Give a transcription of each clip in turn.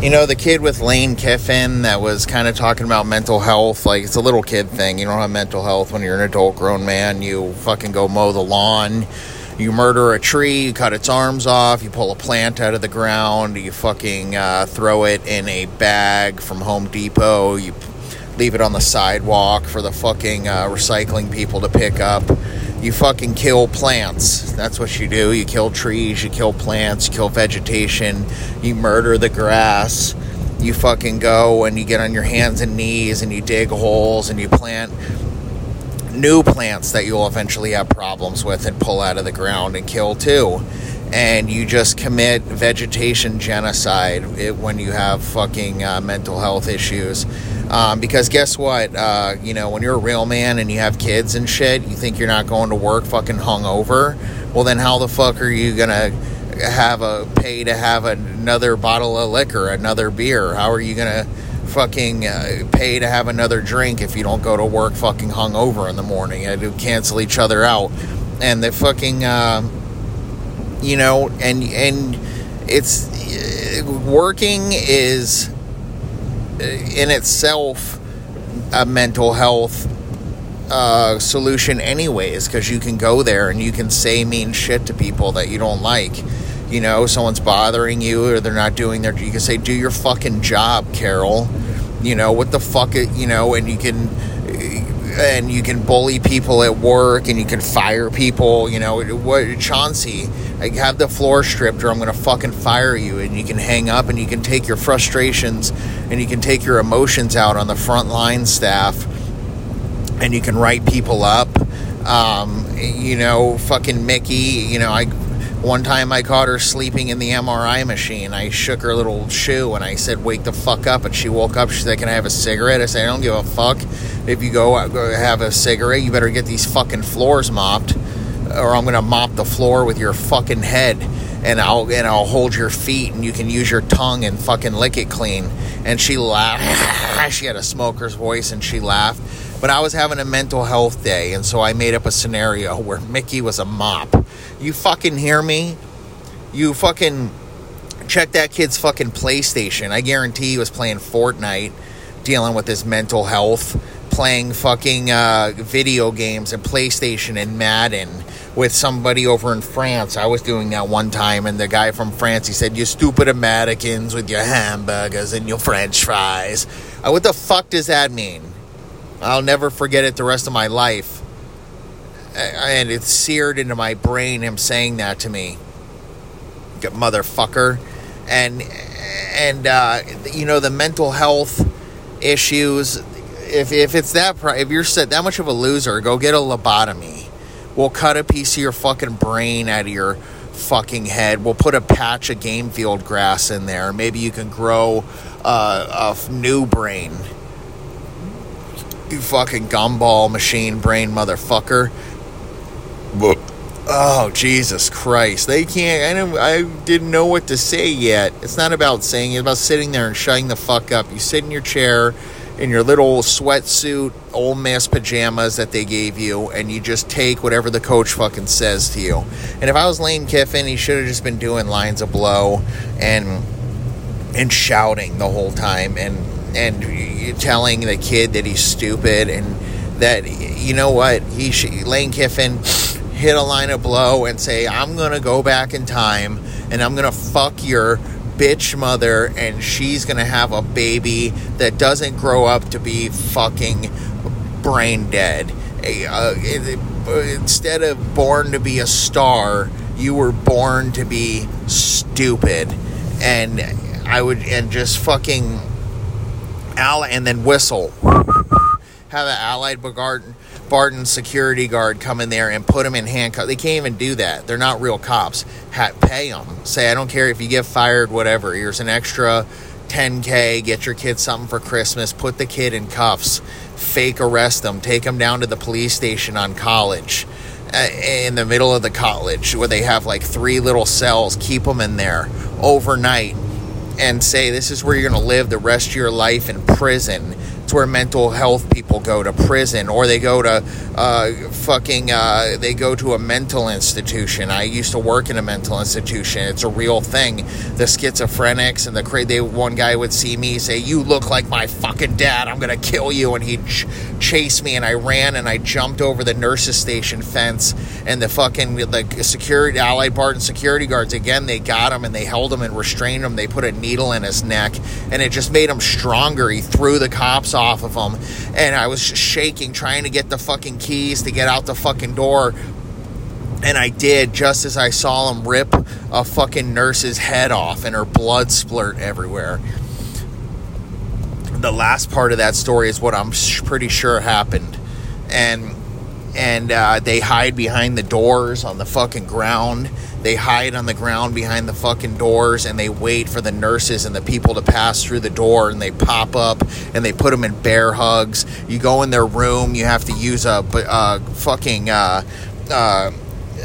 You know, the kid with Lane Kiffin that was kind of talking about mental health, like it's a little kid thing. You don't have mental health when you're an adult grown man. You fucking go mow the lawn. You murder a tree, you cut its arms off, you pull a plant out of the ground, you fucking uh, throw it in a bag from Home Depot, you leave it on the sidewalk for the fucking uh, recycling people to pick up. You fucking kill plants. That's what you do. You kill trees, you kill plants, you kill vegetation, you murder the grass. You fucking go and you get on your hands and knees and you dig holes and you plant new plants that you'll eventually have problems with and pull out of the ground and kill too. And you just commit vegetation genocide when you have fucking uh, mental health issues. Um, because guess what? Uh, you know, when you're a real man and you have kids and shit, you think you're not going to work fucking hungover. Well, then how the fuck are you gonna have a pay to have another bottle of liquor, another beer? How are you gonna fucking uh, pay to have another drink if you don't go to work fucking hungover in the morning. I do cancel each other out, and the fucking, uh, you know, and and it's working is uh, in itself a mental health uh, solution, anyways, because you can go there and you can say mean shit to people that you don't like you know, someone's bothering you or they're not doing their, you can say, do your fucking job, Carol. You know, what the fuck, it. you know, and you can, and you can bully people at work and you can fire people, you know, what, Chauncey, I have the floor stripped or I'm going to fucking fire you and you can hang up and you can take your frustrations and you can take your emotions out on the front line staff and you can write people up. Um, you know, fucking Mickey, you know, I one time I caught her sleeping in the MRI machine. I shook her little shoe and I said, Wake the fuck up. And she woke up. She said, Can I have a cigarette? I said, I don't give a fuck. If you go, uh, go have a cigarette, you better get these fucking floors mopped or I'm going to mop the floor with your fucking head and I'll and I'll hold your feet and you can use your tongue and fucking lick it clean. And she laughed. she had a smoker's voice and she laughed. But I was having a mental health day, and so I made up a scenario where Mickey was a mop. You fucking hear me? You fucking check that kid's fucking PlayStation. I guarantee he was playing Fortnite, dealing with his mental health, playing fucking uh, video games and PlayStation and Madden with somebody over in France. I was doing that one time, and the guy from France, he said, You stupid Americans with your hamburgers and your french fries. Uh, what the fuck does that mean? I'll never forget it the rest of my life. And it's seared into my brain him saying that to me. Motherfucker. And and uh, you know the mental health issues if, if it's that if you're that much of a loser go get a lobotomy we'll cut a piece of your fucking brain out of your fucking head we'll put a patch of game field grass in there maybe you can grow uh, a new brain you fucking gumball machine brain motherfucker. Oh Jesus Christ! They can't. I didn't, I didn't know what to say yet. It's not about saying. It's about sitting there and shutting the fuck up. You sit in your chair, in your little sweatsuit, Ole Miss pajamas that they gave you, and you just take whatever the coach fucking says to you. And if I was Lane Kiffin, he should have just been doing lines of blow and and shouting the whole time and and telling the kid that he's stupid and that you know what he should, Lane Kiffin hit a line of blow and say I'm gonna go back in time and I'm gonna fuck your bitch mother and she's gonna have a baby that doesn't grow up to be fucking brain dead. Uh, instead of born to be a star, you were born to be stupid, and I would and just fucking ally, and then whistle. Have an allied Barton, Barton security guard come in there and put him in handcuffs. They can't even do that. They're not real cops. pay them. Say, I don't care if you get fired, whatever. Here's an extra 10K. Get your kid something for Christmas. Put the kid in cuffs. Fake arrest them. Take them down to the police station on college uh, in the middle of the college where they have like three little cells. Keep them in there overnight and say this is where you're going to live the rest of your life in prison It's where mental health people go to prison, or they go to uh, fucking uh, they go to a mental institution. I used to work in a mental institution. It's a real thing. The schizophrenics and the cra- they one guy would see me say, "You look like my fucking dad. I'm gonna kill you," and he'd ch- chase me, and I ran and I jumped over the nurses station fence, and the fucking the security Allied Barton security guards again. They got him and they held him and restrained him. They put a needle in his neck, and it just made him stronger. He threw the cops off of him, and I was just shaking trying to get the fucking keys to get out the fucking door. And I did just as I saw him rip a fucking nurse's head off and her blood splurt everywhere. The last part of that story is what I'm pretty sure happened. And and uh, they hide behind the doors on the fucking ground. They hide on the ground behind the fucking doors and they wait for the nurses and the people to pass through the door and they pop up and they put them in bear hugs. You go in their room, you have to use a uh, fucking uh, uh,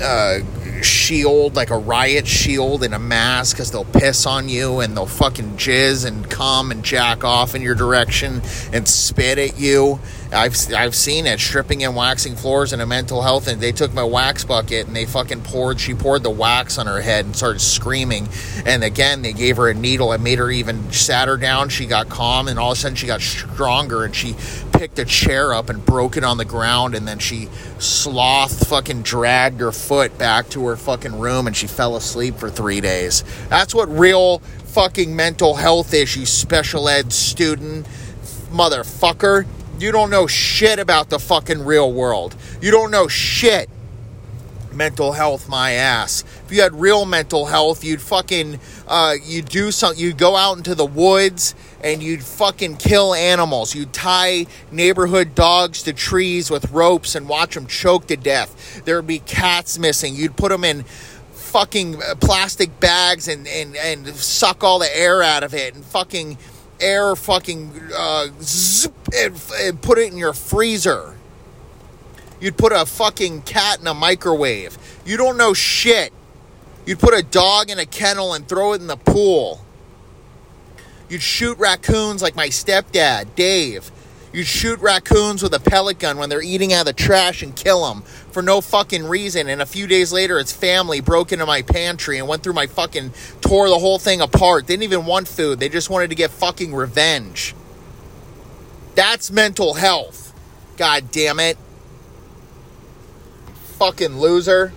uh, shield, like a riot shield and a mask, because they'll piss on you and they'll fucking jizz and come and jack off in your direction and spit at you. I've I've seen it stripping and waxing floors in a mental health, and they took my wax bucket and they fucking poured. She poured the wax on her head and started screaming. And again, they gave her a needle. and made her even sat her down. She got calm, and all of a sudden she got stronger. And she picked a chair up and broke it on the ground, and then she sloth fucking dragged her foot back to her fucking room, and she fell asleep for three days. That's what real fucking mental health is, you special ed student motherfucker. You don't know shit about the fucking real world. You don't know shit. Mental health, my ass. If you had real mental health, you'd fucking, uh, you'd do something. You'd go out into the woods and you'd fucking kill animals. You'd tie neighborhood dogs to trees with ropes and watch them choke to death. There'd be cats missing. You'd put them in fucking plastic bags and, and, and suck all the air out of it and fucking air fucking uh, and, and put it in your freezer. You'd put a fucking cat in a microwave. You don't know shit. You'd put a dog in a kennel and throw it in the pool. You'd shoot raccoons like my stepdad, Dave. You'd shoot raccoons with a pellet gun when they're eating out of the trash and kill them for no fucking reason. And a few days later, its family broke into my pantry and went through my fucking, tore the whole thing apart. They didn't even want food, they just wanted to get fucking revenge. That's mental health. God damn it. Fucking loser.